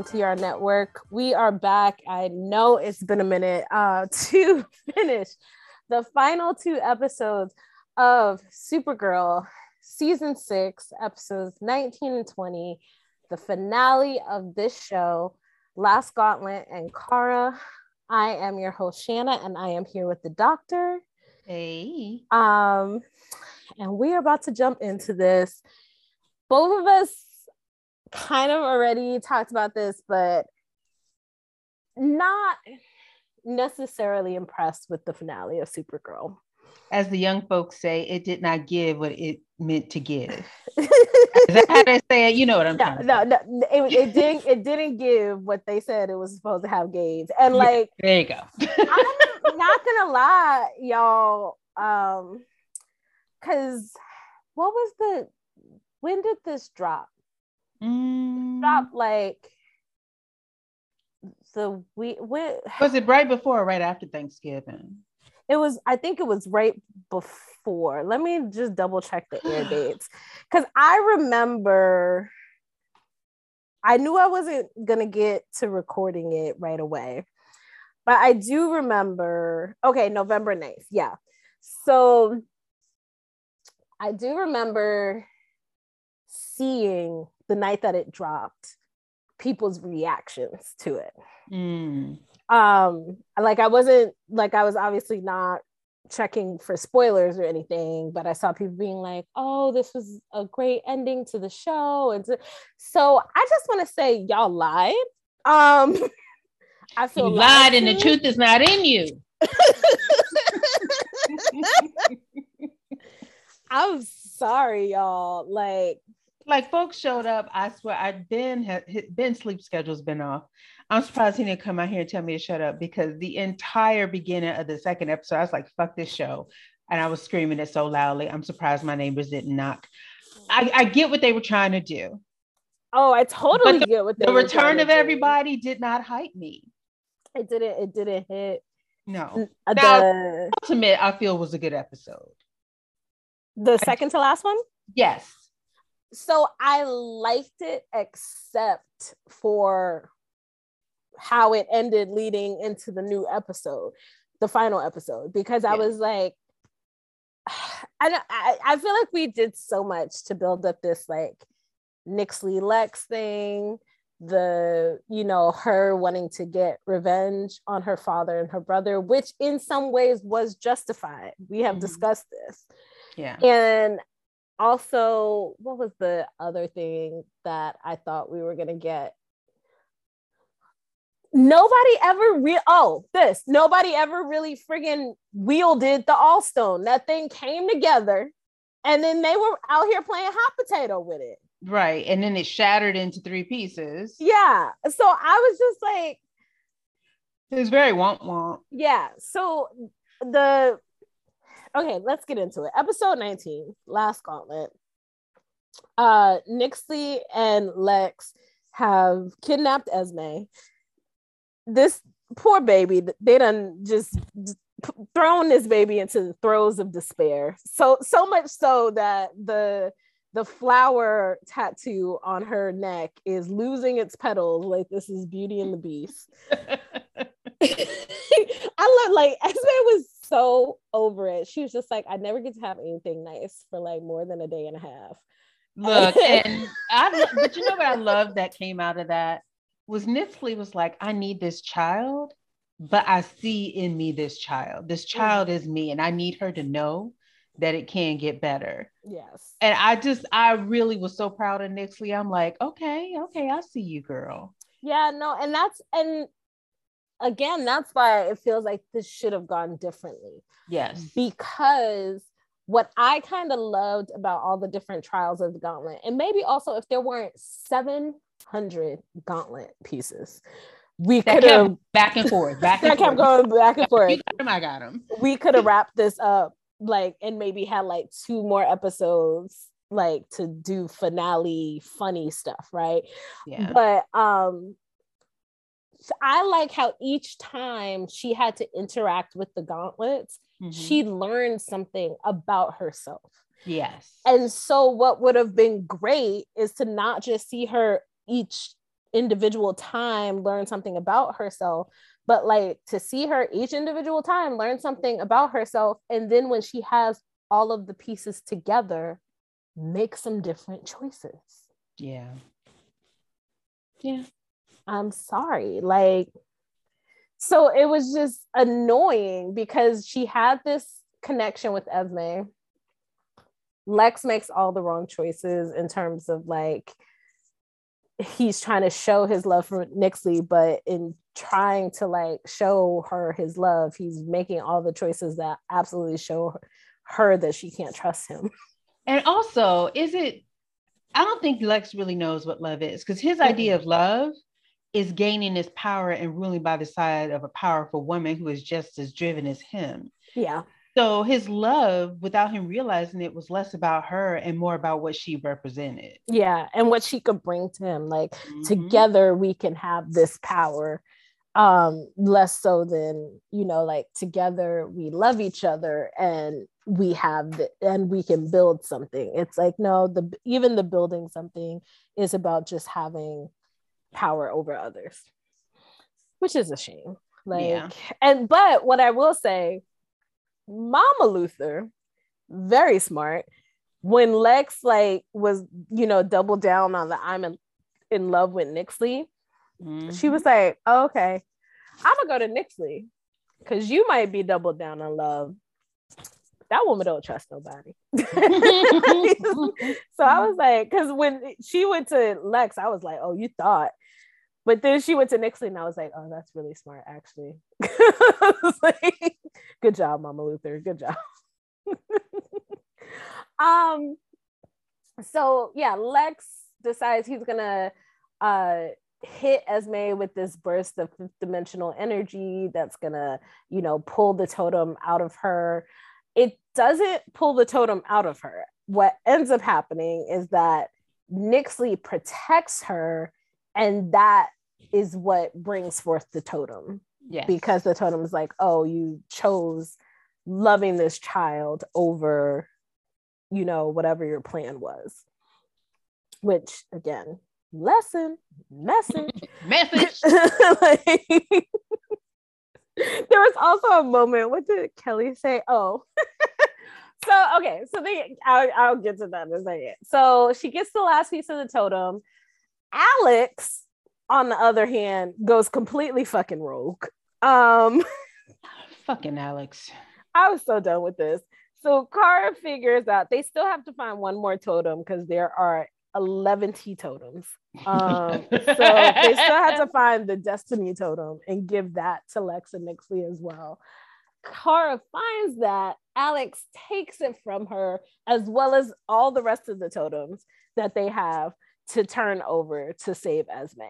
MTR Network. We are back. I know it's been a minute uh, to finish the final two episodes of Supergirl season six, episodes 19 and 20, the finale of this show, Last Gauntlet and Kara. I am your host, Shanna, and I am here with the doctor. Hey. Um, and we are about to jump into this. Both of us kind of already talked about this, but not necessarily impressed with the finale of Supergirl. As the young folks say, it did not give what it meant to give. Is that how they say it? You know what I'm no, talking no, no, it, it didn't. It didn't give what they said it was supposed to have gave, and like there you go. I'm not gonna lie, y'all. Um, because what was the when did this drop? Mm, like the we when was it right before or right after Thanksgiving? it was I think it was right before. Let me just double check the air dates because I remember I knew I wasn't gonna get to recording it right away, but I do remember. Okay, November 9th. Yeah, so I do remember seeing the night that it dropped people's reactions to it. Mm. um like i wasn't like i was obviously not checking for spoilers or anything but i saw people being like oh this was a great ending to the show. And so, i just want to say y'all lied. Um i You feel lied and the truth is not in you. i'm sorry y'all. Like like folks showed up. I swear, I Ben had Ben sleep schedule's been off. I'm surprised he didn't come out here and tell me to shut up because the entire beginning of the second episode, I was like, "Fuck this show," and I was screaming it so loudly. I'm surprised my neighbors didn't knock. I, I get what they were trying to do. oh i totally But get what they The were trying return of do. everybody did not hype me. it didn't it didn't hit No, uh, Now- the ultimate I feel was a good episode. the second to last one Yes, so I liked it except for how it ended leading into the new episode, the final episode, because I Yeah. was like, I, don't- I I feel like we did so much to build up this like Nyxly Lex thing, the you know her wanting to get revenge on her father and her brother, which in some ways was justified. We have Mhm. discussed this. yeah. And also, what was the other thing that I thought we were gonna get? Nobody ever real oh this nobody ever really friggin' wielded the all stone. That thing came together, and then they were out here playing hot potato with it. Right, and then it shattered into three pieces. Yeah, so I was just like, It was very womp womp. yeah. So the okay, let's get into it. Episode 19, Last Gauntlet. Uh Nyxly and Lex have kidnapped Esme. This poor baby, they done just thrown this baby into the throes of despair. So so much so that the the flower tattoo on her neck is losing its petals like this is Beauty and the Beast. I love like Esme was so over it. She was just like, I never get to have anything nice for like more than a day and a half. Look, and I, but you know what I love that came out of that was Nipsey was like, I need this child, but I see in me this child. This mm-hmm. child is me, and I need her to know that it can get better. Yes. And I just, I really was so proud of Nyxly. I'm like, okay, okay, I see you, girl. Yeah, no, and that's and again, that's why it feels like this should have gone differently. Yes. Because what I kind of loved about all the different trials of the gauntlet, and maybe also if there weren't 700 gauntlet pieces, we could have back and forth, back and that kept forth. going back and forth. You got him, I got him. we could have wrapped this up like and maybe had like two more episodes like to do finale funny stuff right Yeah. but um i like how each time she had to interact with the gauntlets Mhm. she learned something about herself yes. and so what would have been great is to not just see her each individual time learn something about herself but like to see her each individual time learn something about herself and then when she has all of the pieces together make some different choices Yeah. yeah i'm sorry like so it was just annoying because she had this connection with esme lex makes all the wrong choices in terms of like he's trying to show his love for nyxly but in trying to like show her his love he's making all the choices that absolutely show her that she can't trust him And also, is it? I don't think Lex really knows what love is because his idea of love is gaining his power and ruling by the side of a powerful woman who is just as driven as him. yeah So his love, without him realizing it, was less about her and more about what she represented. yeah and what she could bring to him like Mhm. together we can have this power um less so than you know like together we love each other and we have the, and we can build something it's like no the even the building something is about just having power over others which is a shame like Yeah. and but what i will say mama luthor very smart when lex like was you know double down on the i'm in, in love with nyxly she Mhm. was like, oh, okay, I'm gonna go to Nyxly because you might be double down on love. That woman don't trust nobody. so I was like, because when she went to Lex, I was like, oh, you thought. But then she went to Nyxly and I was like, oh, that's really smart, actually. Like, Good job, Mama Luthor. Good job. um, so yeah, Lex decides he's gonna uh hit Esme with this burst of fifth dimensional energy that's gonna, you know, pull the totem out of her. It doesn't pull the totem out of her. What ends up happening is that Nyxly protects her, and that is what brings forth the totem Yes. because the totem is like, oh, you chose loving this child over, you know, whatever your plan was. Which again, lesson, message. message. Like, there was also a moment. What did Kelly say? Oh. so okay, so they I'll, I'll get to that in a second. So she gets the last piece of the totem. Alex, on the other hand, goes completely fucking rogue. Um, Fucking Alex. I was so done with this. So Kara figures out they still have to find one more totem because there are 11 T totems. Um, so they still have to find the Destiny totem and give that to Lex and Nixley as well. Kara finds that Alex takes it from her as well as all the rest of the totems that they have to turn over to save Esme.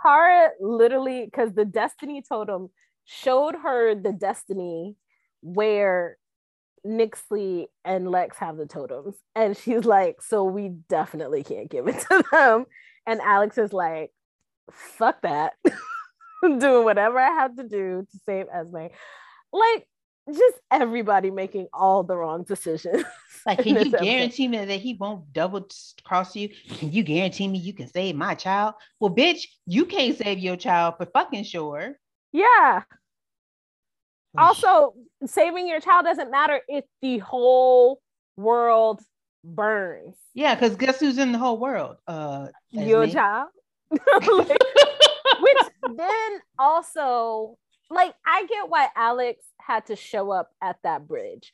Kara literally, because the Destiny totem showed her the Destiny where Nixley and Lex have the totems. And she's like, so we definitely can't give it to them. And Alex is like, fuck that. I'm doing whatever I have to do to save Esme. Like, just everybody making all the wrong decisions. Like, can you episode. guarantee me that he won't double cross you? Can you guarantee me you can save my child? Well, bitch, you can't save your child for fucking sure. Yeah. Also, saving your child doesn't matter if the whole world burns. yeah, because guess who's in the whole world? Uh, Your Esme. child. Which then also like I get why Alex had to show up at that bridge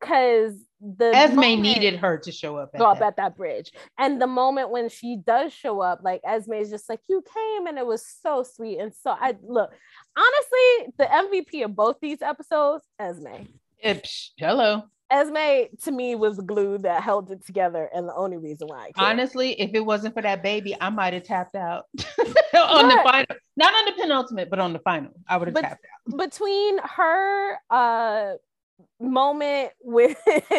because the Esme moment- needed her to show up. At go up that. at that bridge and the moment when she does show up like Esme is just like you came and it was so sweet and so I look honestly the MVP of both these episodes Esme psh, hello. Esme to me was the glue that held it together and the only reason why. Honestly, if it wasn't for that baby, I might have tapped out on the final. Not on the penultimate, but on the final. I would have But- tapped out. between her uh moment with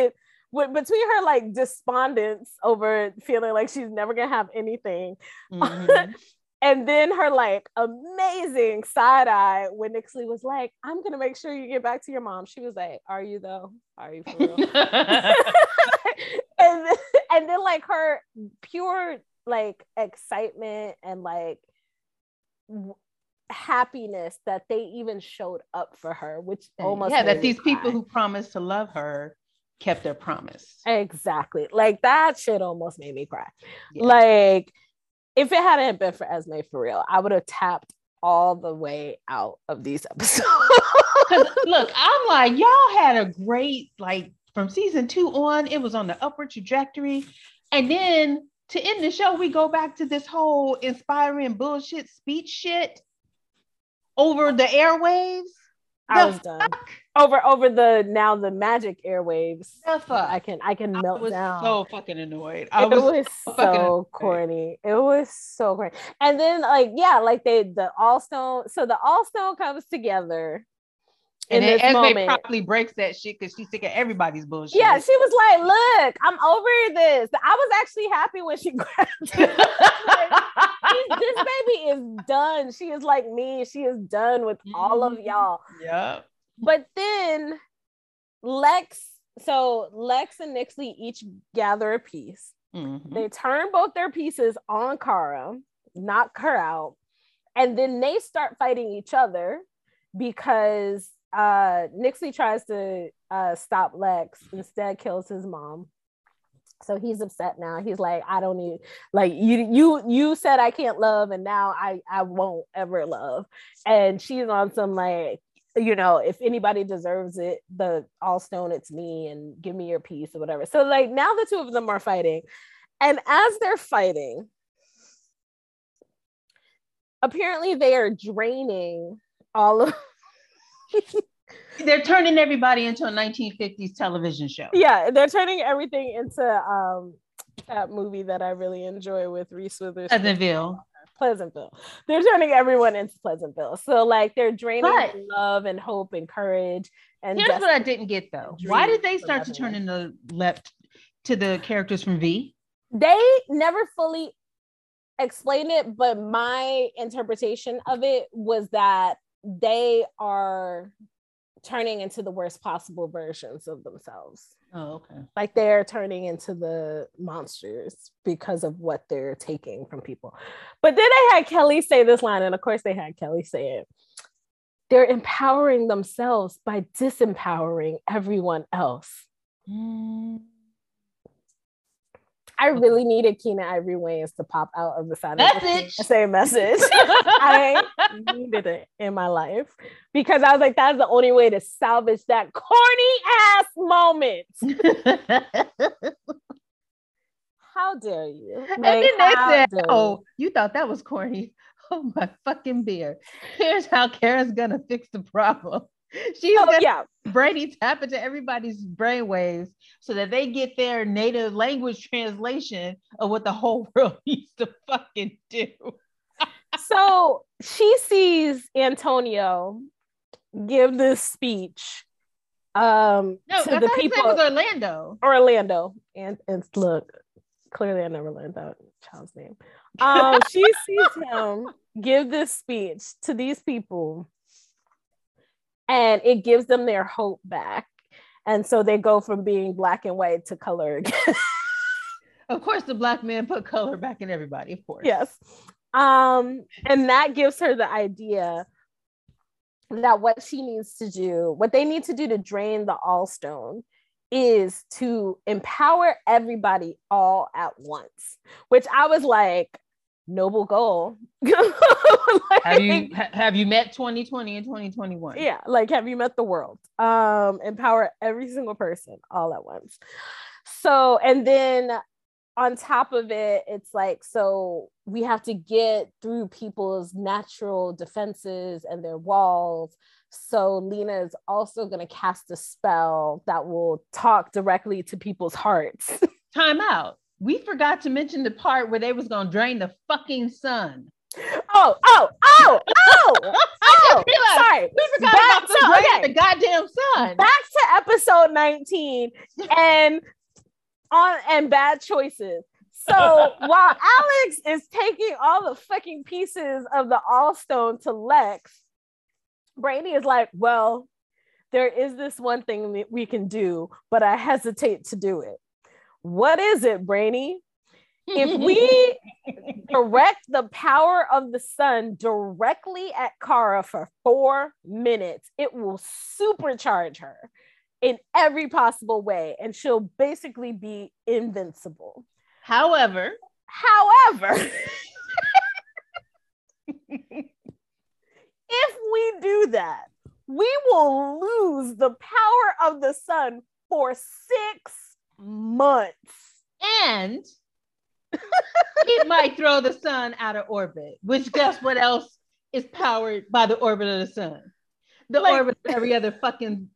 with between her like despondence over feeling like she's never gonna have anything Mhm. and then her like amazing side eye when Nyxly was like i'm gonna make sure you get back to your mom she was like are you though are you for real and and then like her pure like excitement and like w- happiness that they even showed up for her, which almost yeah, that these people who promised to love her kept their promise. exactly like that shit almost made me cry. Yeah. Like if it hadn't been for Esme for real, I would have tapped all the way out of these episodes. look, I'm like, y'all had a great like from season two on, it was on the upward trajectory, and then to end the show, we go back to this whole inspiring bullshit speech shit over the airwaves. I The was done. Over over the now the magic airwaves. The fuck? I can I can I melt was down. so fucking annoyed. I it was, was, so so corny. It was so corny. And then like yeah, like they the Allstone. So the Allstone comes together in and then this Esme moment. probably breaks that shit because she's sick of everybody's bullshit. yeah, she was like, "Look, I'm over this." I was actually happy when she grabbed it. She's- this baby is done. She is like me. She is done with all of Mhm. y'all. yeah. But then Lex, so Lex and Nyxly each gather a piece. Mhm. They turn both their pieces on Kara, knock her out, and then they start fighting each other because uh Nyxly tries to uh stop Lex, instead kills his mom. So he's upset now. He's like, I don't need like you you you said I can't love and now I I won't ever love. And she's on some like you know, if anybody deserves it, the all stone, it's me, and give me your piece or whatever. So, like, now the two of them are fighting. And as they're fighting, apparently they are draining all of, They're turning everybody into a 1950s television show. yeah, they're turning everything into um that movie that I really enjoy with Reese Witherspoon. Pleasantville. Pleasantville. They're turning everyone into Pleasantville. So, like, they're draining But- love and hope and courage. And Here's what I didn't get though. Why did they start to turn into left to the characters from V? they never fully explained it, but my interpretation of it was that they are turning into the worst possible versions of themselves. Oh, okay. Like they're turning into the monsters because of what they're taking from people. But then they had Kelly say this line, and of course they had Kelly say it. They're empowering themselves by disempowering everyone else. Mm. I really needed Keenen Ivory Wayans to pop out of the side of the Message. screen and say message. I needed it in my life because I was like, that's the only way to salvage that corny ass moment. How dare you? and then they said, "Oh, you thought that was corny? Oh my fucking beer! Here's how Kara's gonna fix the problem. She's you?" Oh, yeah, Brainy tap into everybody's brainwaves so that they get their native language translation of what the whole world needs to fucking do. so she sees Antonio give this speech um No, to I the thought his name people was Orlando. Orlando and and look clearly I never learned that child's name. Um, she sees him give this speech to these people, and it gives them their hope back. And so they go from being black and white to color again. Of course, the black man put color back in everybody. Of course. yes. Um, and that gives her the idea that what she needs to do, what they need to do to drain the Allstone is to empower everybody all at once, which I was like, noble goal. Like, Have you ha- have you met 2020 and 2021? yeah, like have you met the world? Um, empower every single person all at once. So, and then on top of it, it's like, so we have to get through people's natural defenses and their walls. So Lena is also going to cast a spell that will talk directly to people's hearts. Time out. We forgot to mention the part where they was gonna drain the fucking sun. oh, oh, oh, oh, oh, oh realized sorry. We forgot Back about to- okay. the goddamn sun. back to episode 19 and on and bad choices. So while Alex is taking all the fucking pieces of the Allstone to Lex, Brainy is like, well, there is this one thing that we can do, but I hesitate to do it. What is it, Brainy? if we direct the power of the sun directly at Kara for four minutes, it will supercharge her in every possible way, and she'll basically be invincible. However, however, if we do that, we will lose the power of the sun for six months. And it might throw the sun out of orbit, which guess what else is powered by the orbit of the sun? The like, orbit of every other fucking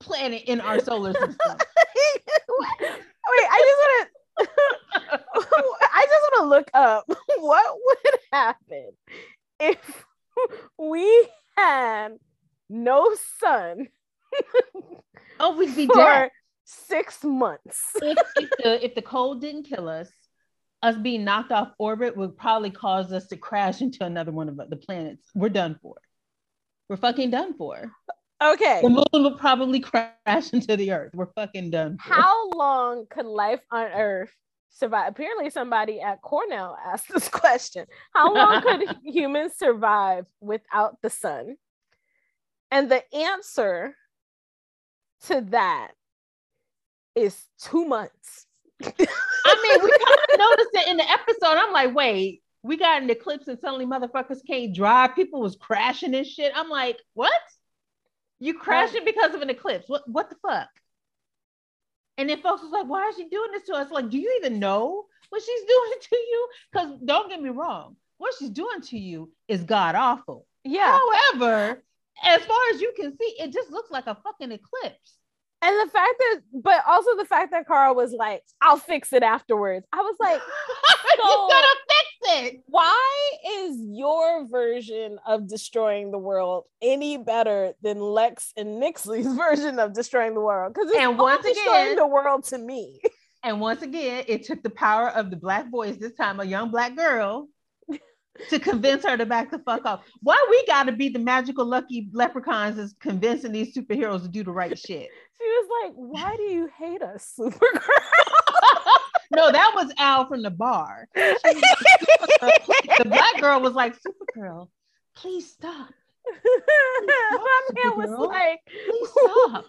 planet in our solar system. Wait, I just want to I just want to look up what would happen if we had no sun. oh, we'd be dead six months. if, if, the, if the cold didn't kill us, us being knocked off orbit would probably cause us to crash into another one of the planets. We're done for. We're fucking done for. Okay. The moon will probably crash into the earth. We're fucking done. For. How long could life on Earth survive? Apparently, somebody at Cornell asked this question. How long could humans survive without the sun? And the answer to that is two months. I mean, we kind of noticed it in the episode. I'm like, wait, we got an eclipse and suddenly motherfuckers can't drive. People was crashing and shit. I'm like, what? You crashing because of an eclipse? What what the fuck? And then folks was like, why is she doing this to us? Like, do you even know what she's doing to you? Because don't get me wrong, what she's doing to you is god awful. Yeah. However, as far as you can see, it just looks like a fucking eclipse. And the fact that, but also the fact that Carl was like, I'll fix it afterwards. I was like, so gotta fix it. Why is your version of destroying the world any better than Lex and Nyxly's version of destroying the world? Because it's and once destroying again, the world to me. And once again, it took the power of the black voice, this time a young black girl, to convince her to back the fuck off. Why we gotta be the magical lucky leprechauns is convincing these superheroes to do the right shit? She was like, Why do you hate us, Supergirl? no, that was Al from the bar. the black girl was like, Supergirl, please stop. My man was like, please stop.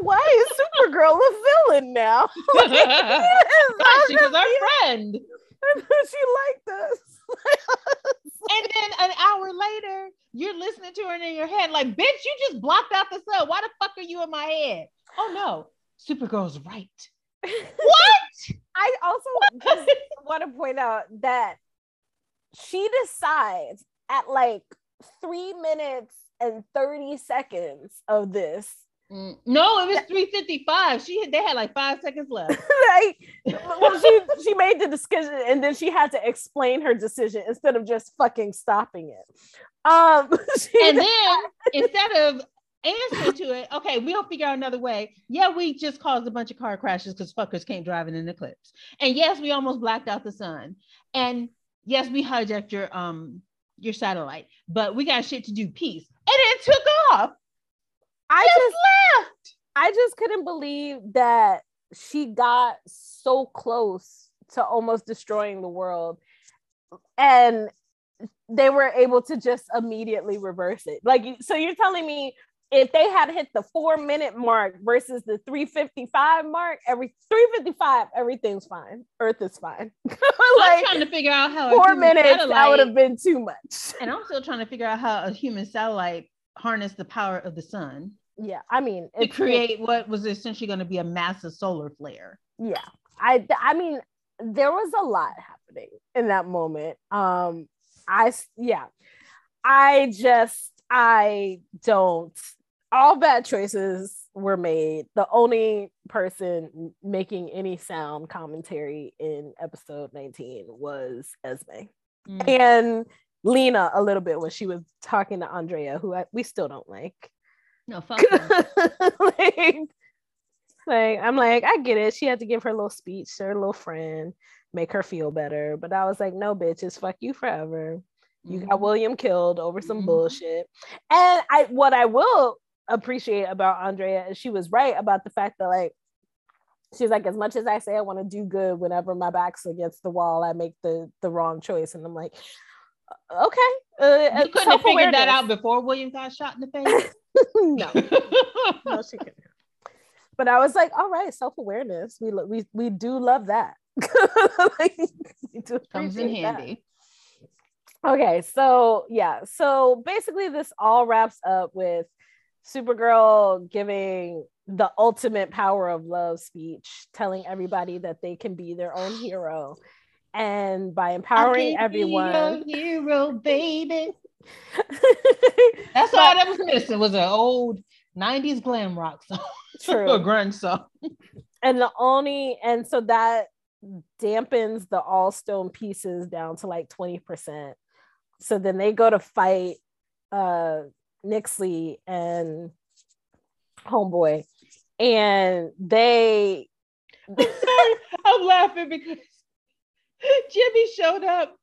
Why is Supergirl a villain now? she was our friend. she liked us. and then an hour later, you're listening to her in your head, like, bitch, you just blocked out the sun. Why the fuck are you in my head? Oh no, Supergirl's right. what? I also want to point out that she decides at like three minutes and 30 seconds of this Mm, no, it was 355. She had, they had like five seconds left. like, well, she she made the decision and then she had to explain her decision instead of just fucking stopping it. Um, and then instead of answering to it, okay, we'll figure out another way. Yeah, we just caused a bunch of car crashes because fuckers came driving in the eclipse. And yes, we almost blacked out the sun. And yes, we hijacked your um your satellite, but we got shit to do. Peace. And it took off. I just, just left. I just couldn't believe that she got so close to almost destroying the world. And they were able to just immediately reverse it. Like, so you're telling me if they had hit the four minute mark versus the 355 mark, every 355, everything's fine. Earth is fine. like, I'm trying to figure out how four minutes that would have been too much. And I'm still trying to figure out how a human satellite harness the power of the sun. Yeah, I mean, to create what was essentially going to be a massive solar flare. Yeah, I I mean, there was a lot happening in that moment. Um, I yeah, I just I don't. All bad choices were made. The only person making any sound commentary in episode 19 was Esme. Mm. And Lena a little bit when she was talking to Andrea, who I, we still don't like. No, fuck like, like, I'm like, I get it. She had to give her little speech to her little friend, make her feel better. But I was like, no, bitch, it's fuck you forever. You mm-hmm. got William killed over some mm-hmm. bullshit. And I what I will appreciate about Andrea is she was right about the fact that like she's like, as much as I say I want to do good, whenever my back's against the wall, I make the the wrong choice. And I'm like, okay. Uh, you couldn't have figured that out before William got shot in the face. no, no, she couldn't. But I was like, all right, self awareness. We we we do love that. like, Comes in handy. That. Okay, so yeah, so basically, this all wraps up with Supergirl giving the ultimate power of love speech, telling everybody that they can be their own hero. And by empowering everyone, hero, baby. That's but, all that was missing It was an old 90s glam rock song. True. a grunge song. And the only and so that dampens the all stone pieces down to like 20%. So then they go to fight uh Nyxly and Homeboy and they Sorry, I'm laughing because Jimmy showed up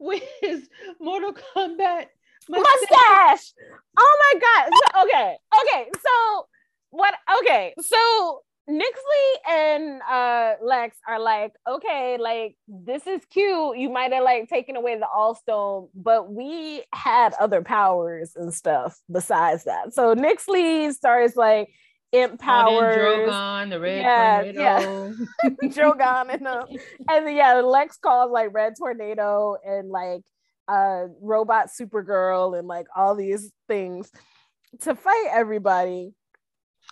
with his Mortal Kombat mustache. mustache. Oh my god. So, okay. Okay. So what okay. So Nyxly and uh Lex are like, okay, like this is cute. You might have like taken away the All Stone, but we had other powers and stuff besides that. So Nyxly starts like empowers Drogon, the red yeah, tornado. Yeah. Drogon and uh, and yeah, Lex calls like red tornado and like uh robot supergirl and like all these things to fight everybody.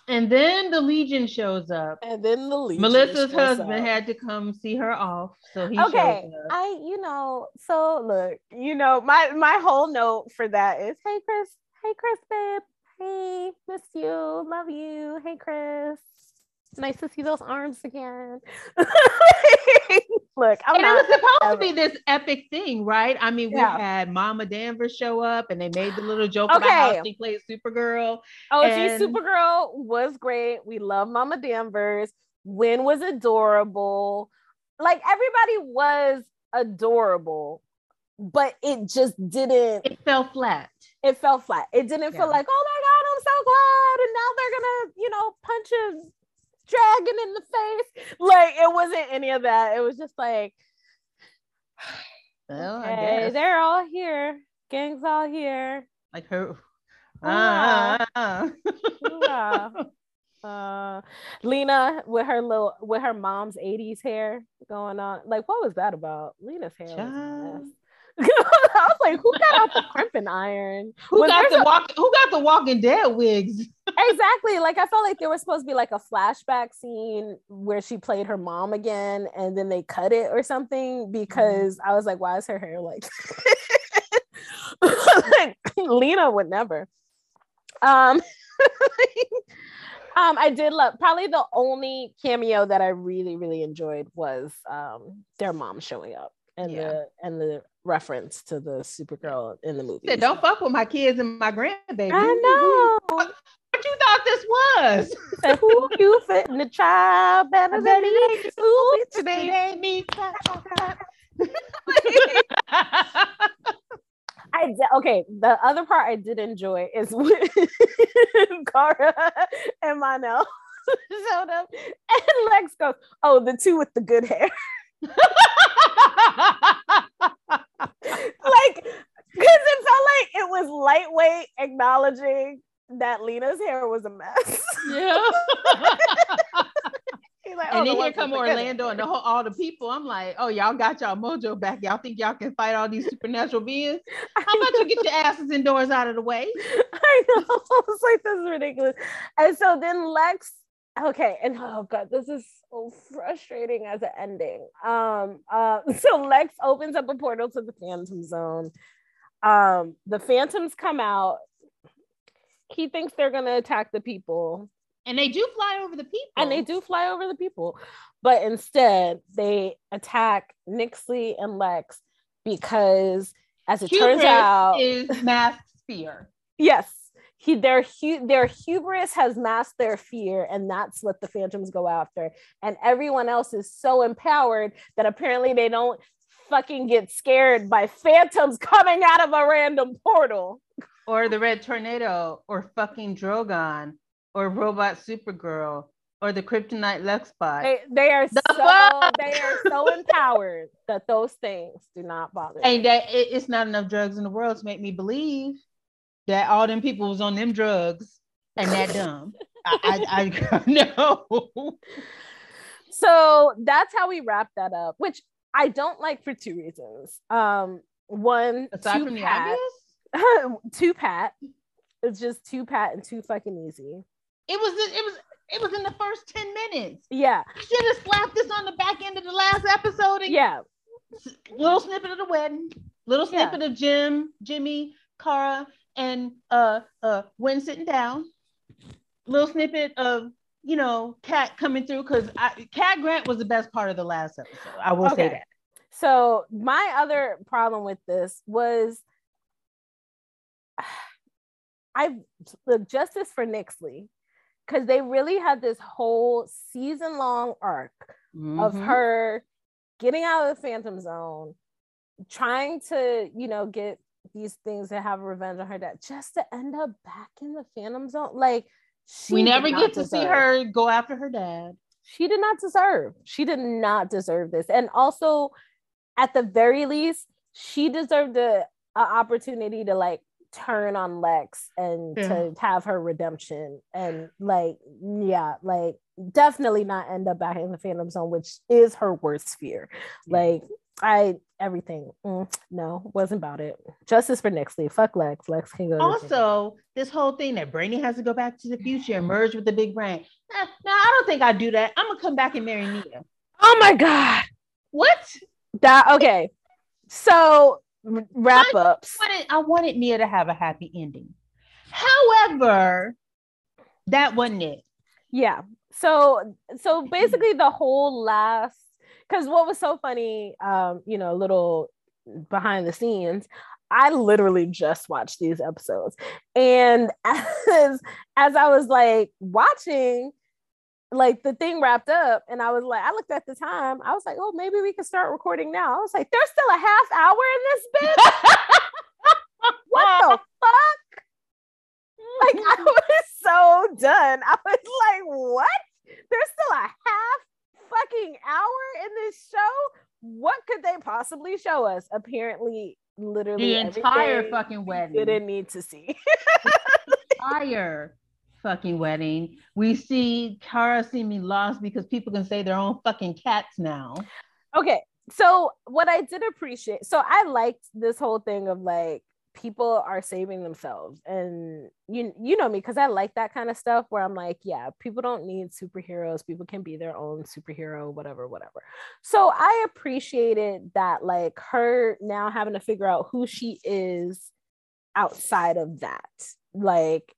And then the Legion shows up. And then the Legion. Melissa's husband up. had to come see her off. So he Okay. I, you know, so look, you know, my my whole note for that is hey Chris, hey Chris, babe. Hey, miss you, love you. Hey Chris. Nice to see those arms again. Look, I'm and it was supposed ever. to be this epic thing, right? I mean, yeah. we had Mama Danvers show up, and they made the little joke okay. about how she played Supergirl. Oh, and... she Supergirl was great. We love Mama Danvers. Winn was adorable. Like everybody was adorable, but it just didn't. It fell flat. It fell flat. It didn't yeah. feel like, oh I'm so glad, and now they're gonna, you know, punch a dragon in the face. Like it wasn't any of that. It was just like, well, okay, they're all here. Gang's all here. Like who? Ah. yeah. uh Lena with her little with her mom's 80s hair going on. Like, what was that about? Lena's hair I was like, who got out the crimping iron? Who got the a- walk? Who got the Walking Dead wigs? exactly. Like I felt like there was supposed to be like a flashback scene where she played her mom again, and then they cut it or something because mm-hmm. I was like, why is her hair like? Lena would never. Um. um, I did love probably the only cameo that I really, really enjoyed was um their mom showing up and yeah. the and the reference to the Supergirl in the movie. Said, Don't fuck with my kids and my grandbaby. I know. What, what you thought this was? Said, Who you fit in the child better than me? Who today ain't me? I did, okay. The other part I did enjoy is when Kara and Mon-El showed up, and Lex goes, "Oh, the two with the good hair." Like, because it felt like it was lightweight acknowledging that Lena's hair was a mess. Yeah. like, oh, and then here come Orlando and the whole, all the people. I'm like, oh, y'all got y'all mojo back. Y'all think y'all can fight all these supernatural beings? How about you get your asses indoors out of the way? I know. It's like this is ridiculous. And so then Lex okay and oh god this is so frustrating as an ending. Um uh so lex opens up a portal to the phantom zone. Um the phantoms come out. He thinks they're gonna attack the people. And they do fly over the people. And they do fly over the people. But instead they attack nyxly and lex because as it Hubris turns out is mass fear. Yes he their hu- their hubris has masked their fear and that's what the phantoms go after and everyone else is so empowered that apparently they don't fucking get scared by phantoms coming out of a random portal or the red tornado or fucking drogon or robot supergirl or the kryptonite Lex spot. They, they are The so fuck? they are so empowered that those things do not bother. And that it, it's not enough drugs in the world to make me believe that all them people was on them drugs and that dumb. I, I, I no. so that's how we wrap that up, which I don't like for two reasons. Um, one, Aside from the pat, obvious, too pat. It's just too pat and too fucking easy. it was it was it was in the first 10 minutes. Yeah, should have slapped this on the back end of the last episode. And yeah, Little snippet of the wedding, little Yeah. snippet of Jim, Jimmy, Kara, and uh uh when sitting down. Little snippet of you know Cat coming through because Cat Grant was the best part of the last episode. I will say that. So my other problem with this was I look justice for Nyxly because they really had this whole season long arc of Mhm. her getting out of the phantom zone, trying to, you know, get these things to have revenge on her dad, just to end up back in the phantom zone. Like she we never get to see her go after her dad. she did not deserve she did not deserve this and also at the very least she deserved a, a opportunity to like turn on lex and to have her redemption and like yeah like definitely not end up back in the phantom zone which is her worst fear like i everything mm, no wasn't about it justice for nyxly fuck lex lex can go to the phantom. Also, this whole thing that Brainy has to go back to the future and merge with the big brain. Nah, nah, I don't think I'd do that. I'm gonna come back and marry Nia. oh my god What? that okay so wrap ups I wanted, I wanted Nia to have a happy ending. However, that wasn't it. yeah so so basically the whole last because what was so funny um you know a little behind the scenes i literally just watched these episodes and as as i was like watching like the thing wrapped up and i was like i looked at the time i was like oh maybe we can start recording now i was like there's still a half hour in this bit what the fuck like I was so done. I was like, what? There's still a half fucking hour in this show. What could they possibly show us? Apparently, literally the entire fucking we wedding. didn't need to see. entire fucking wedding. We see Kara seeming lost because people can say their own fucking cats now. okay, so what I did appreciate, so I liked this whole thing of like people are saving themselves. And you you know me because I like that kind of stuff where I'm like yeah people don't need superheroes. People can be their own superhero whatever whatever. So I appreciated that like her now having to figure out who she is outside of that. Like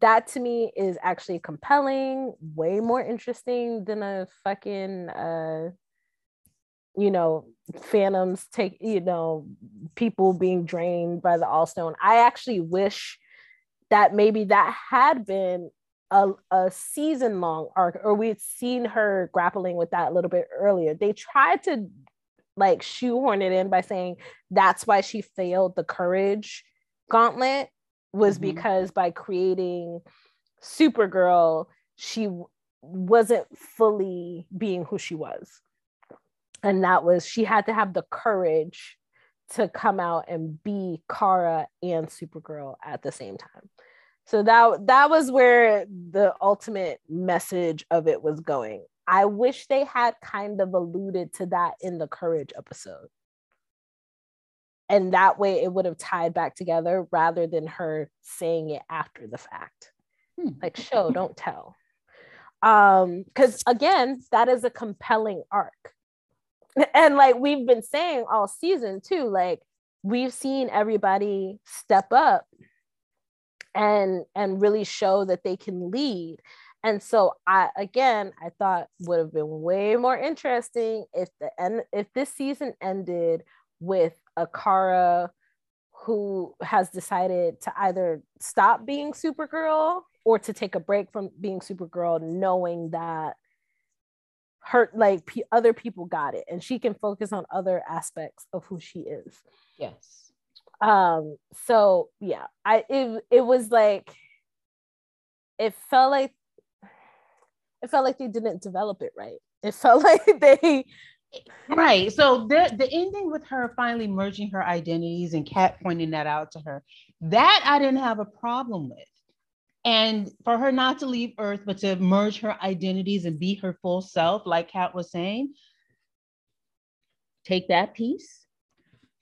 that to me is actually compelling way more interesting than a fucking uh you know phantoms take you know people being drained by the allstone. I actually wish that maybe that had been a, a season long arc or we'd seen her grappling with that a little bit earlier. They tried to like shoehorn it in by saying that's why she failed the courage gauntlet was Mhm. because by creating supergirl she wasn't fully being who she was and that was she had to have the courage to come out and be Kara and Supergirl at the same time. So that that was where the ultimate message of it was going. I wish they had kind of alluded to that in the courage episode. And that way it would have tied back together rather than her saying it after the fact. Hmm. Like show, don't tell. Um cuz again, that is a compelling arc and like we've been saying all season too like we've seen everybody step up and and really show that they can lead. And so i again i thought would have been way more interesting if the end if this season ended with a Kara who has decided to either stop being supergirl or to take a break from being supergirl knowing that her like p- other people got it and she can focus on other aspects of who she is Yes. um so yeah i it, it was like it felt like it felt like they didn't develop it right. It felt like they right. So the the ending with her finally merging her identities and Cat pointing that out to her, that I didn't have a problem with. And for her not to leave Earth, but to merge her identities and be her full self, like Kat was saying, take that piece,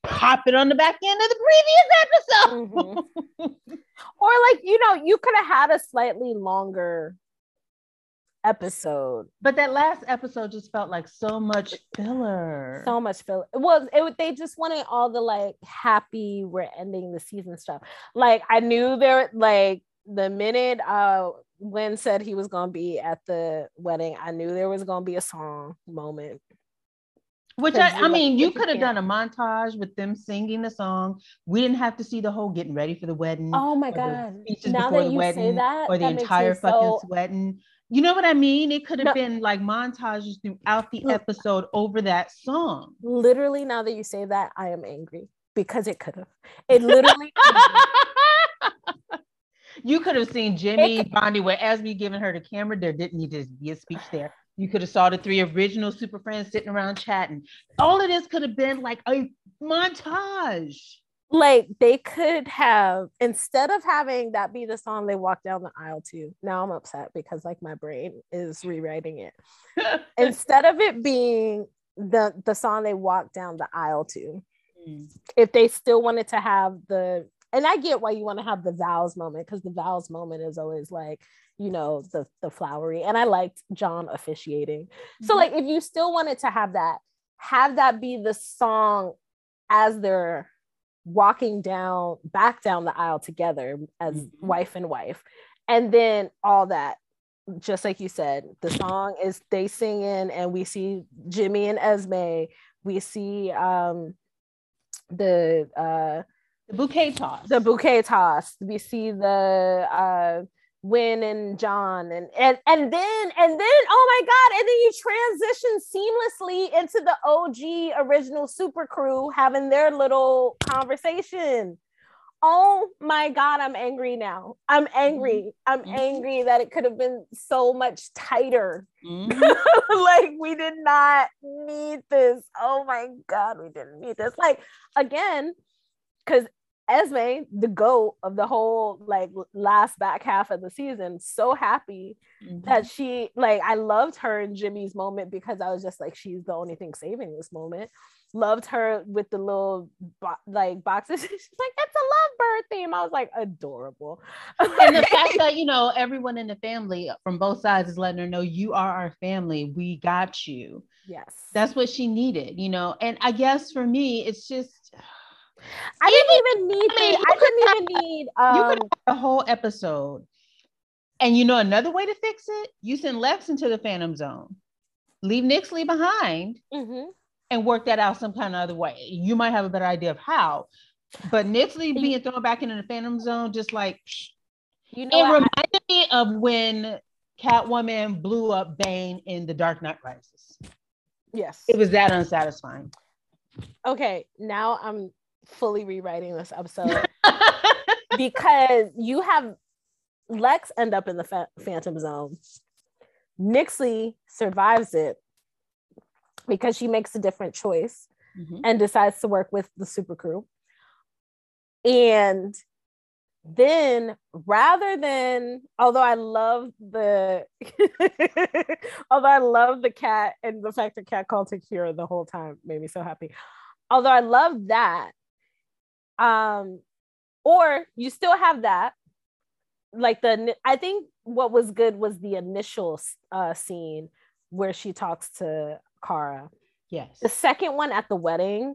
pop it on the back end of the previous episode. Mm-hmm. or like, you know, you could have had a slightly longer episode. But that last episode just felt like so much filler. So much filler. Well, it, they just wanted all the like happy, we're ending the season stuff. Like I knew there, like the minute uh Winn said he was gonna be at the wedding, I knew there was gonna be a song moment. Which I, I mean, you could have done a montage with them singing the song. We didn't have to see the whole getting ready for the wedding. Oh my god! Now that you wedding, say that, or the that entire fucking so... wedding. You know what I mean? It could have no. been like montages throughout the episode over that song. Literally, now that you say that, I am angry because it could have. It literally. You could have seen Jimmy Bondi where Esme giving her the camera. There didn't need to be a speech there. You could have saw the three original super friends sitting around chatting. All of this could have been like a montage. Like they could have instead of having that be the song they walk down the aisle to. Now I'm upset because like my brain is rewriting it. instead of it being the the song they walk down the aisle to, mm. if they still wanted to have the and I get why you want to have the vows moment because the vows moment is always like, you know, the the flowery. And I liked J'onn officiating. Mm-hmm. So like if you still wanted to have that, have that be the song as they're walking down back down the aisle together as mm-hmm. wife and wife. And then all that just like you said, the song is they singing and we see Jimmy and Esme. We see um the uh the bouquet toss. The bouquet toss. We see the uh Winn and J'onn and and and then and then oh my god and then you transition seamlessly into the OG original super crew having their little conversation. Oh my god, I'm angry now. I'm angry. I'm mm-hmm. angry that it could have been so much tighter. Mm-hmm. like we did not need this. Oh my god, we didn't need this. Like again, because Esme, the goat of the whole like last back half of the season, so happy mm-hmm. that she like I loved her in Jimmy's moment because I was just like she's the only thing saving this moment. Loved her with the little bo- like boxes. She's like it's a love bird theme. I was like adorable. and the fact that you know everyone in the family from both sides is letting her know you are our family. We got you. Yes, that's what she needed. You know, and I guess for me, it's just I didn't even need. I, mean, I didn't even need. Um, you could um, have a whole episode, and you know another way to fix it: you send Lex into the Phantom Zone, leave Nyxly behind, mm-hmm. and work that out some kind of other way. You might have a better idea of how, but Nyxly being thrown back into the Phantom Zone, just like you know, it reminded I, me of when Catwoman blew up Bane in The Dark Knight Rises. Yes, it was that unsatisfying. Okay, now I'm fully rewriting this episode because you have Lex end up in the fa- Phantom Zone. Nyxly survives it because she makes a different choice mm-hmm. and decides to work with the super crew. And then rather than although I love the although I love the cat and the fact that cat called Takira the whole time made me so happy. Although I love that, um or you still have that like the i think what was good was the initial uh scene where she talks to Kara. Yes. The second one at the wedding,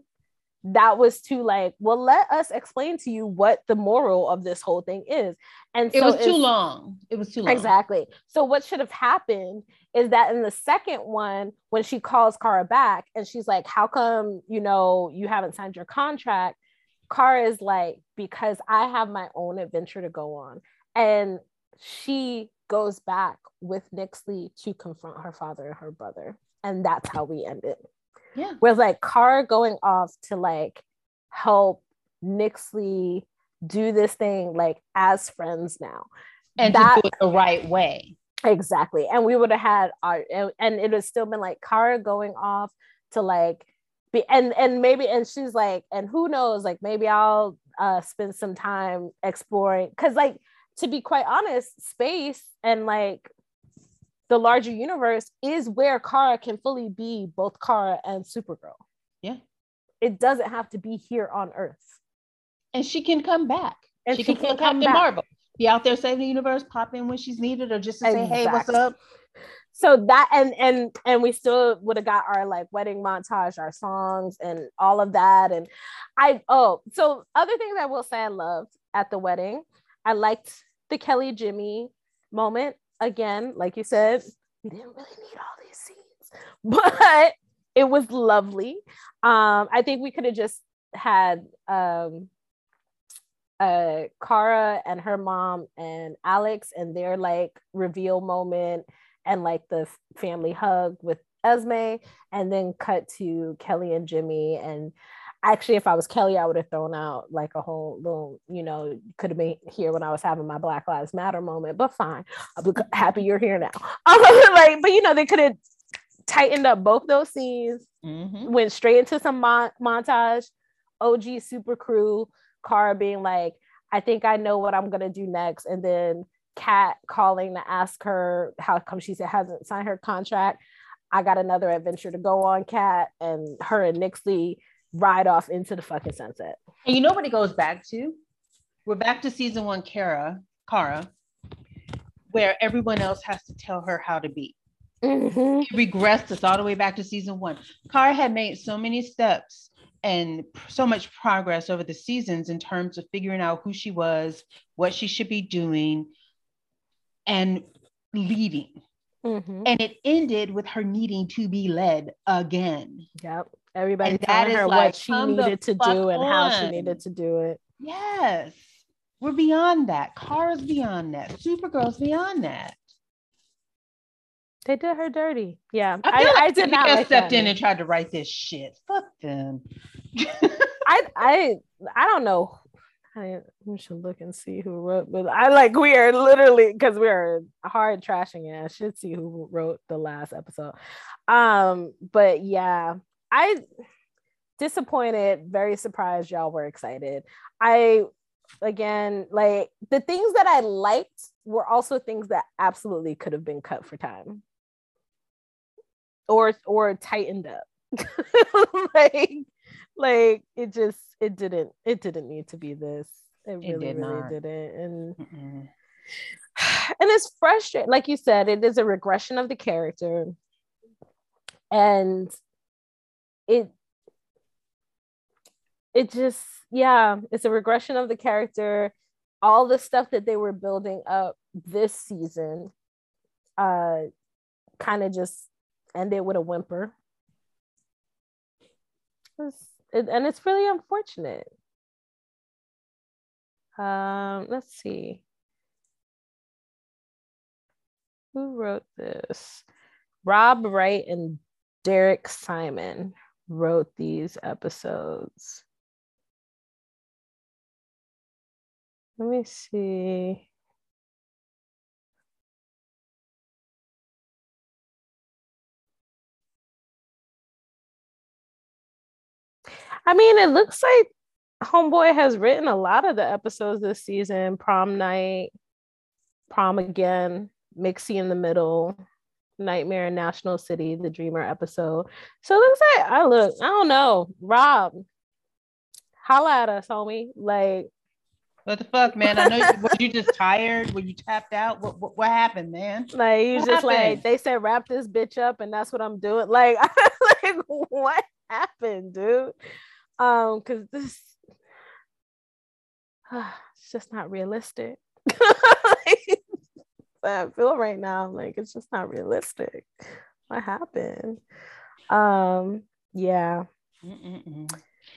that was too like, well, let us explain to you what the moral of this whole thing is. And so it was too long. It was too long. Exactly. So what should have happened is that in the second one, when she calls Kara back and she's like, How come you know you haven't signed your contract? Kara is like, because I have my own adventure to go on. And she goes back with Nyxly to confront her father and her brother. And that's how we end it. Yeah. With like Kara going off to like help Nyxly do this thing like as friends now. And that, to do it the right way. Exactly. And we would have had uh, our and it would still been like Kara going off to like and and maybe and she's like, and who knows, like maybe I'll uh spend some time exploring because like to be quite honest, space and like the larger universe is where Kara can fully be both Kara and Supergirl. Yeah. It doesn't have to be here on Earth. And she can come back. And she, she can, can come Captain back. Marvel. Be out there saving the universe, pop in when she's needed, or just to say, hey, what's up? So that and and and we still would have got our like wedding montage our songs and all of that and i oh so other things i will say i loved at the wedding i liked the kelly jimmy moment again like you said we didn't really need all these scenes but it was lovely. Um i think we could have just had um uh Kara and her mom and Alex and their like reveal moment and like the family hug with Esme and then cut to Kelly and Jimmy and actually if I was Kelly I would have thrown out like a whole little you know could have been here when I was having my Black Lives Matter moment but fine I'm happy you're here now like but you know they could have tightened up both those scenes Mhm. went straight into some mon- montage OG super crew Kara being like I think I know what I'm gonna do next and then Cat calling to ask her how come she said hasn't signed her contract I got another adventure to go on Cat and her and Nyxly ride off into the fucking sunset And you know what it goes back to? We're back to season one, Kara, Kara, where everyone else has to tell her how to be. Mhm. It regressed us all the way back to season one. Kara had made so many steps and so much progress over the seasons in terms of figuring out who she was, what she should be doing, and leading. Mhm. And it ended with her needing to be led again. Yep. Everybody And telling is her like, what she needed to do and how she needed to do it. Yes. We're beyond that. Kara's beyond that. Supergirl's beyond that. They did her dirty. Yeah. I, I, feel I, like did not like stepped that. in and tried to write this shit. Fuck them. I I I don't know. I we should look and see who wrote, but I like we are literally because we are hard trashing it. I should see who wrote the last episode. Um, but yeah, I disappointed, very surprised y'all were excited. I again like the things that I liked were also things that absolutely could have been cut for time or or tightened up. like like it just it didn't it didn't need to be this. It really did really didn't. And Mm-mm. and it's frustrating like you said it is a regression of the character and it it just yeah it's a regression of the character all the stuff that they were building up this season uh kind of just ended with a whimper It's- it- and it's really unfortunate um let's see who wrote this? Rob Wright and Derek Simon wrote these episodes. Let me see. I mean, it looks like Homeboy has written a lot of the episodes this season prom night, prom again, Mxy in the middle, Nightmare in National City, the Dreamer episode. So it looks like I look, I don't know, Rob, holla at us, homie. Like, What the fuck, man? I know. you- were you just tired? Were you tapped out? What what, what happened, man? like you just like they said, wrap this bitch up, and that's what I'm doing. Like, like what happened, dude? Um, because this it's just not realistic. Like, I feel right now like it's just not realistic. What happened? Um, yeah, Mm-mm-mm.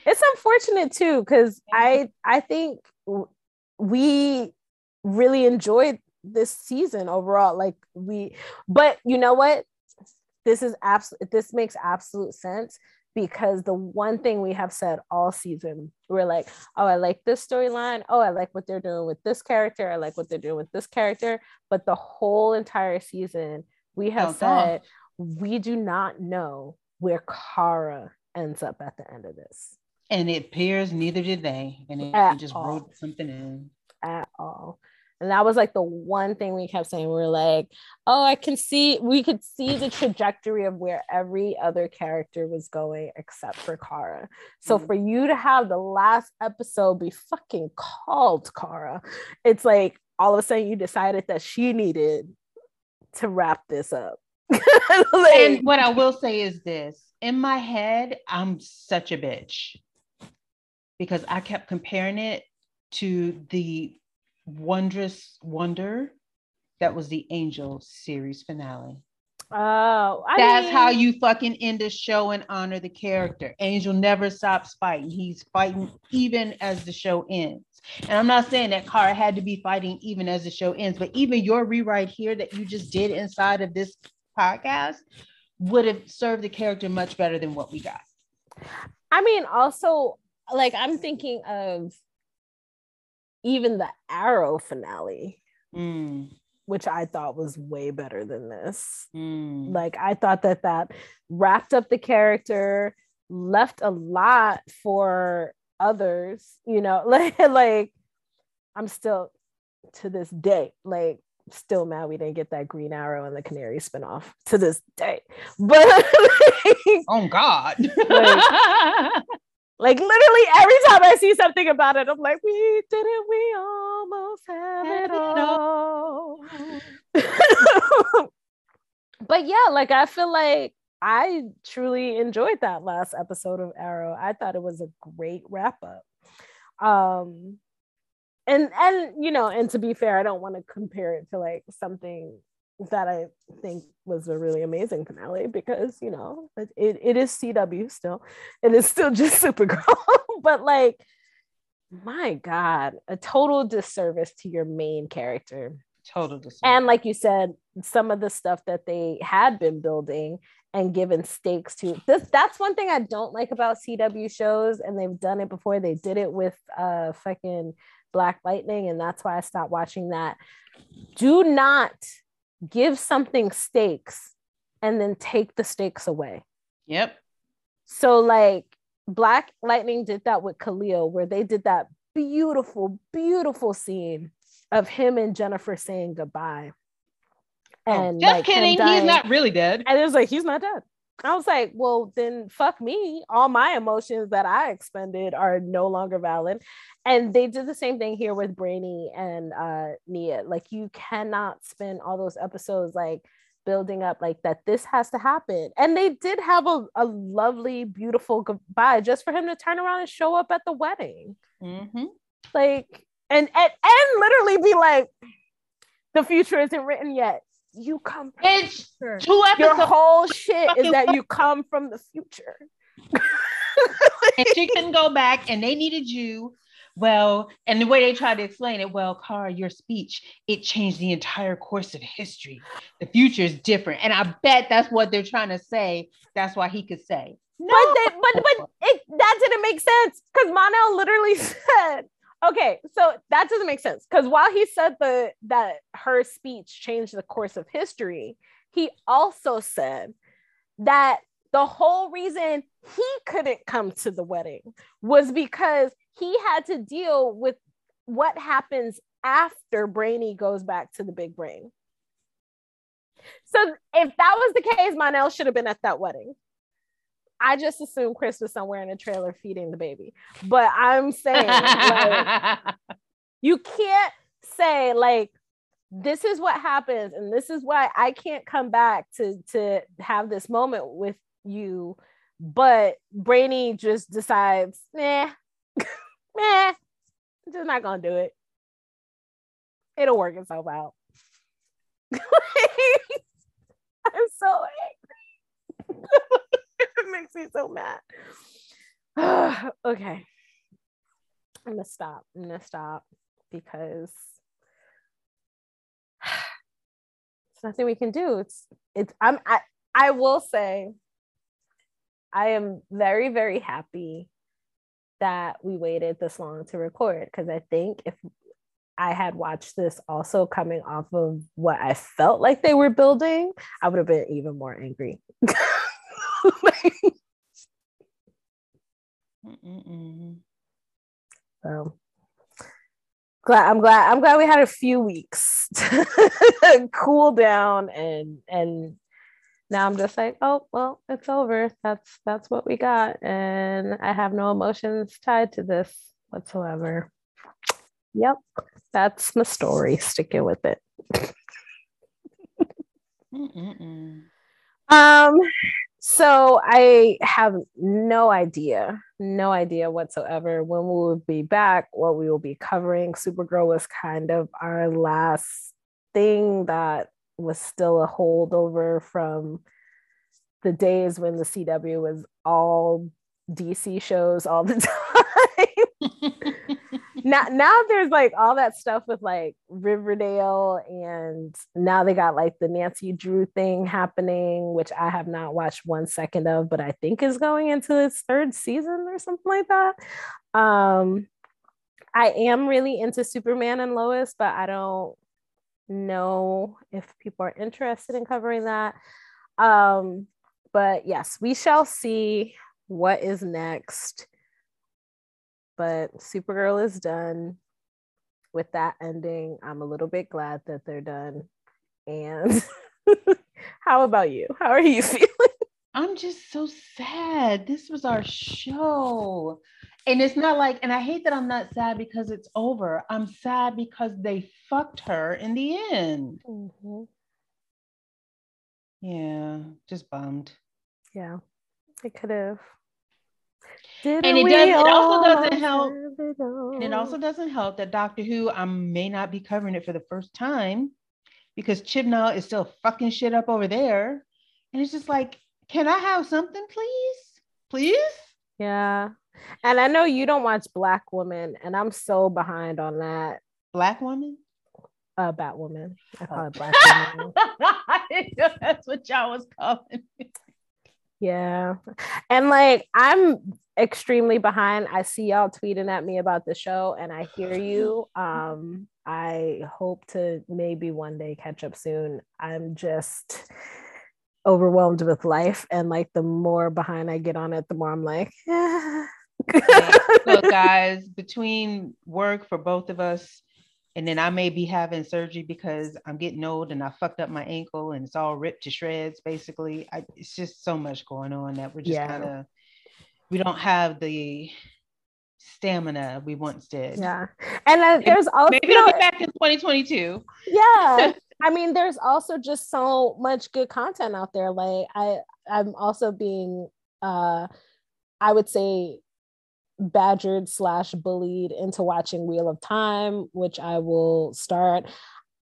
it's unfortunate too because I I think we really enjoyed this season overall. Like we, but you know what? This is absolute. This makes absolute sense because the one thing we have said all season, we're like, oh, I like this storyline. Oh, I like what they're doing with this character. I like what they're doing with this character. But the whole entire season, we have oh, said we do not know where Kara ends up at the end of this. And it appears neither did they. And it, just all. wrote something in. At all. And that was like the one thing we kept saying. We are like, oh, I can see, we could see the trajectory of where every other character was going except for Kara. So mm-hmm. for you to have the last episode be fucking called Kara, it's like all of a sudden you decided that she needed to wrap this up. like, and what I will say is this in my head, I'm such a bitch because I kept comparing it to the wondrous wonder that was the Angel series finale. Oh, I that's mean... how you fucking end a show and honor the character. Angel never stops fighting. He's fighting even as the show ends. And I'm not saying that Kara had to be fighting even as the show ends, but even your rewrite here that you just did inside of this podcast would have served the character much better than what we got. I mean, also, like, I'm thinking of even the Arrow finale, mm. which I thought was way better than this. Mm. Like I thought that that wrapped up the character, left a lot for others. You know, like like I'm still to this day like still mad we didn't get that Green Arrow and the Canary spinoff to this day. But like, oh God. like, like literally every time I see something about it, I'm like, we did it, we almost have it all. but yeah, like I feel like I truly enjoyed that last episode of Arrow. I thought it was a great wrap up. Um and and you know, and to be fair, I don't want to compare it to like something that I think was a really amazing finale because you know it, it is CW still, it is still just Supergirl, but like my God, a total disservice to your main character. Total disservice. And like you said, some of the stuff that they had been building and given stakes to this that's one thing I don't like about CW shows, and they've done it before. They did it with uh fucking Black Lightning, and that's why I stopped watching that. Do not give something stakes and then take the stakes away. Yep. So like Black Lightning did that with Khalil, where they did that beautiful, beautiful scene of him and Jennifer saying goodbye. Oh, and oh, just like, kidding, he's not really dead. And it was like he's not dead. I was like, well, then fuck me. All my emotions that I expended are no longer valid. And they did the same thing here with Brainy and uh, Nia. Like, you cannot spend all those episodes like building up like that. This has to happen. And they did have a, a lovely, beautiful goodbye just for him to turn around and show up at the wedding. Mm-hmm. Like, and, and and literally be like, the future isn't written yet you come from it's two episodes. Your whole shit is that you come from the future. and she couldn't go back and they needed you. Well, and the way they tried to explain it, well, Kara, your speech, it changed the entire course of history. The future is different. And I bet that's what they're trying to say. That's why he could say. No. But, they, but, but it, that didn't make sense because Mon-El literally said, okay so that doesn't make sense because while he said the that her speech changed the course of history he also said that the whole reason he couldn't come to the wedding was because he had to deal with what happens after brainy goes back to the big brain. So if that was the case Mon-El should have been at that wedding I just assumed Chris was somewhere in a trailer feeding the baby. But I'm saying, like, you can't say, like, this is what happens, and this is why I can't come back to to have this moment with you. But Brainy just decides, nah, nah, just not gonna do it. It'll work itself out. I'm so angry. It makes me so mad. okay. I'm gonna stop. I'm gonna stop because it's nothing we can do. It's it's I'm I I will say I am very, very happy that we waited this long to record because I think if I had watched this also coming off of what I felt like they were building, I would have been even more angry. so glad I'm glad I'm glad we had a few weeks to cool down and and now I'm just like, oh well, it's over. That's that's what we got. And I have no emotions tied to this whatsoever. Yep. That's my story. Sticking with it. um so I have no idea, no idea whatsoever when we will be back, what we will be covering. Supergirl was kind of our last thing that was still a holdover from the days when the CW was all DC shows all the time. now, now there's like all that stuff with like Riverdale, and now they got like the Nancy Drew thing happening, which I have not watched one second of, but I think is going into its third season or something like that. Um, I am really into Superman and Lois, but I don't know if people are interested in covering that. Um, but yes, we shall see what is next. But Supergirl is done. With that ending, I'm a little bit glad that they're done. And how about you? How are you feeling? I'm just so sad. This was our show. And it's not like, and I hate that I'm not sad because it's over. I'm sad because they fucked her in the end. Mm-hmm. Yeah, just bummed. Yeah, it could have. And it does. It also doesn't help. And it also doesn't help that Doctor Who. I may not be covering it for the first time because Chibnall is still fucking shit up over there, and it's just like, can I have something, please, please? Yeah, and I know you don't watch Black Woman, and I'm so behind on that. Black Woman. Uh, Batwoman. I call oh. it Black Woman. That's what y'all was calling me. Yeah. And like I'm extremely behind. I see y'all tweeting at me about the show and I hear you. Um I hope to maybe one day catch up soon. I'm just overwhelmed with life and like the more behind I get on it, the more I'm like, yeah. so guys, between work for both of us, and then I may be having surgery because I'm getting old and I fucked up my ankle and it's all ripped to shreds. Basically, I, it's just so much going on that we're just yeah. kind of we don't have the stamina we once did. Yeah, and uh, there's also maybe it'll be back in 2022. Yeah, I mean, there's also just so much good content out there. Like I, I'm also being, uh, I would say badgered slash bullied into watching Wheel of Time, which I will start.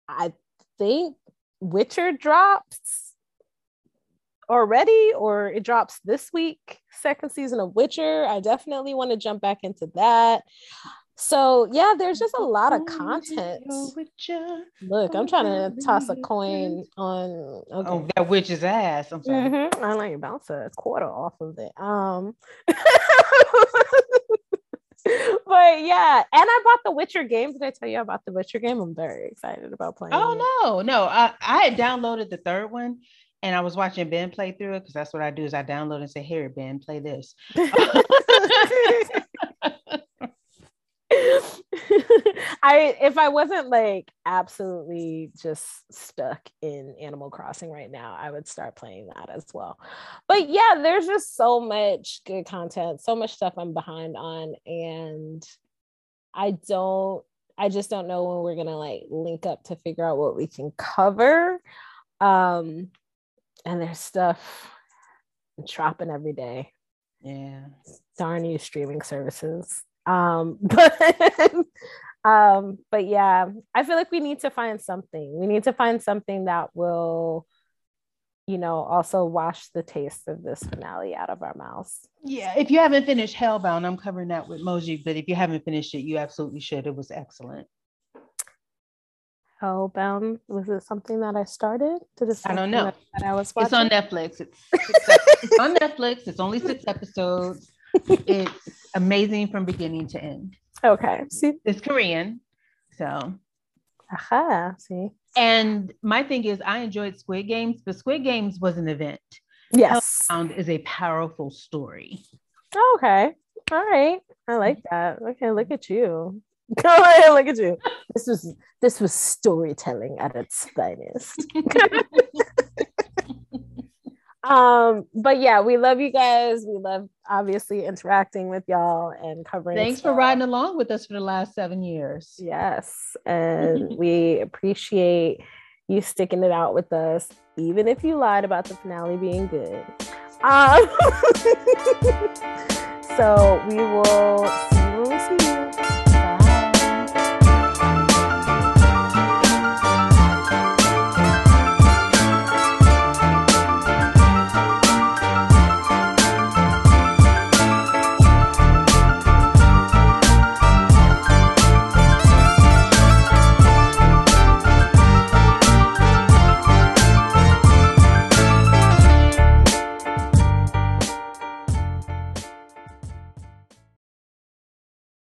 I think Witcher drops already, or it drops this week. Second season of Witcher. I definitely want to jump back into that. So yeah, there's just a lot of content. Look, I'm trying to toss a coin on. Okay. Oh, that witch's ass. I'm sorry. Mm-hmm. I like bounce a quarter off of it. Um, but yeah, and I bought the Witcher game. Did I tell you about the Witcher game? I'm very excited about playing. Oh no, no, I, I had downloaded the third one, and I was watching Ben play through it because that's what I do is I download and say, "Here, Ben, play this." I if I wasn't like absolutely just stuck in Animal Crossing right now, I would start playing that as well. But yeah, there's just so much good content, so much stuff I'm behind on and I don't I just don't know when we're going to like link up to figure out what we can cover. Um and there's stuff dropping every day. Yeah. Darn you streaming services. Um, but um, but yeah, I feel like we need to find something. We need to find something that will, you know, also wash the taste of this finale out of our mouths. Yeah, if you haven't finished Hellbound, I'm covering that with Moji, but if you haven't finished it, you absolutely should. It was excellent. Hellbound? Was it something that I started? Did it I don't know. That, that I was watching? It's on Netflix. It's, it's on Netflix. It's only six episodes. It's amazing from beginning to end. Okay. See, it's Korean. So. Aha. See. And my thing is, I enjoyed Squid Games, but Squid Games was an event. Yes. Hellbound is a powerful story. Oh, okay. All right. I like mm-hmm. that. Okay, look at you. Go ahead, look at you. This was this was storytelling at its finest. um, but yeah, we love you guys. We love obviously interacting with y'all and covering. Thanks stuff. for riding along with us for the last seven years. Yes, and we appreciate you sticking it out with us, even if you lied about the finale being good. Um, so we will see you when we see you.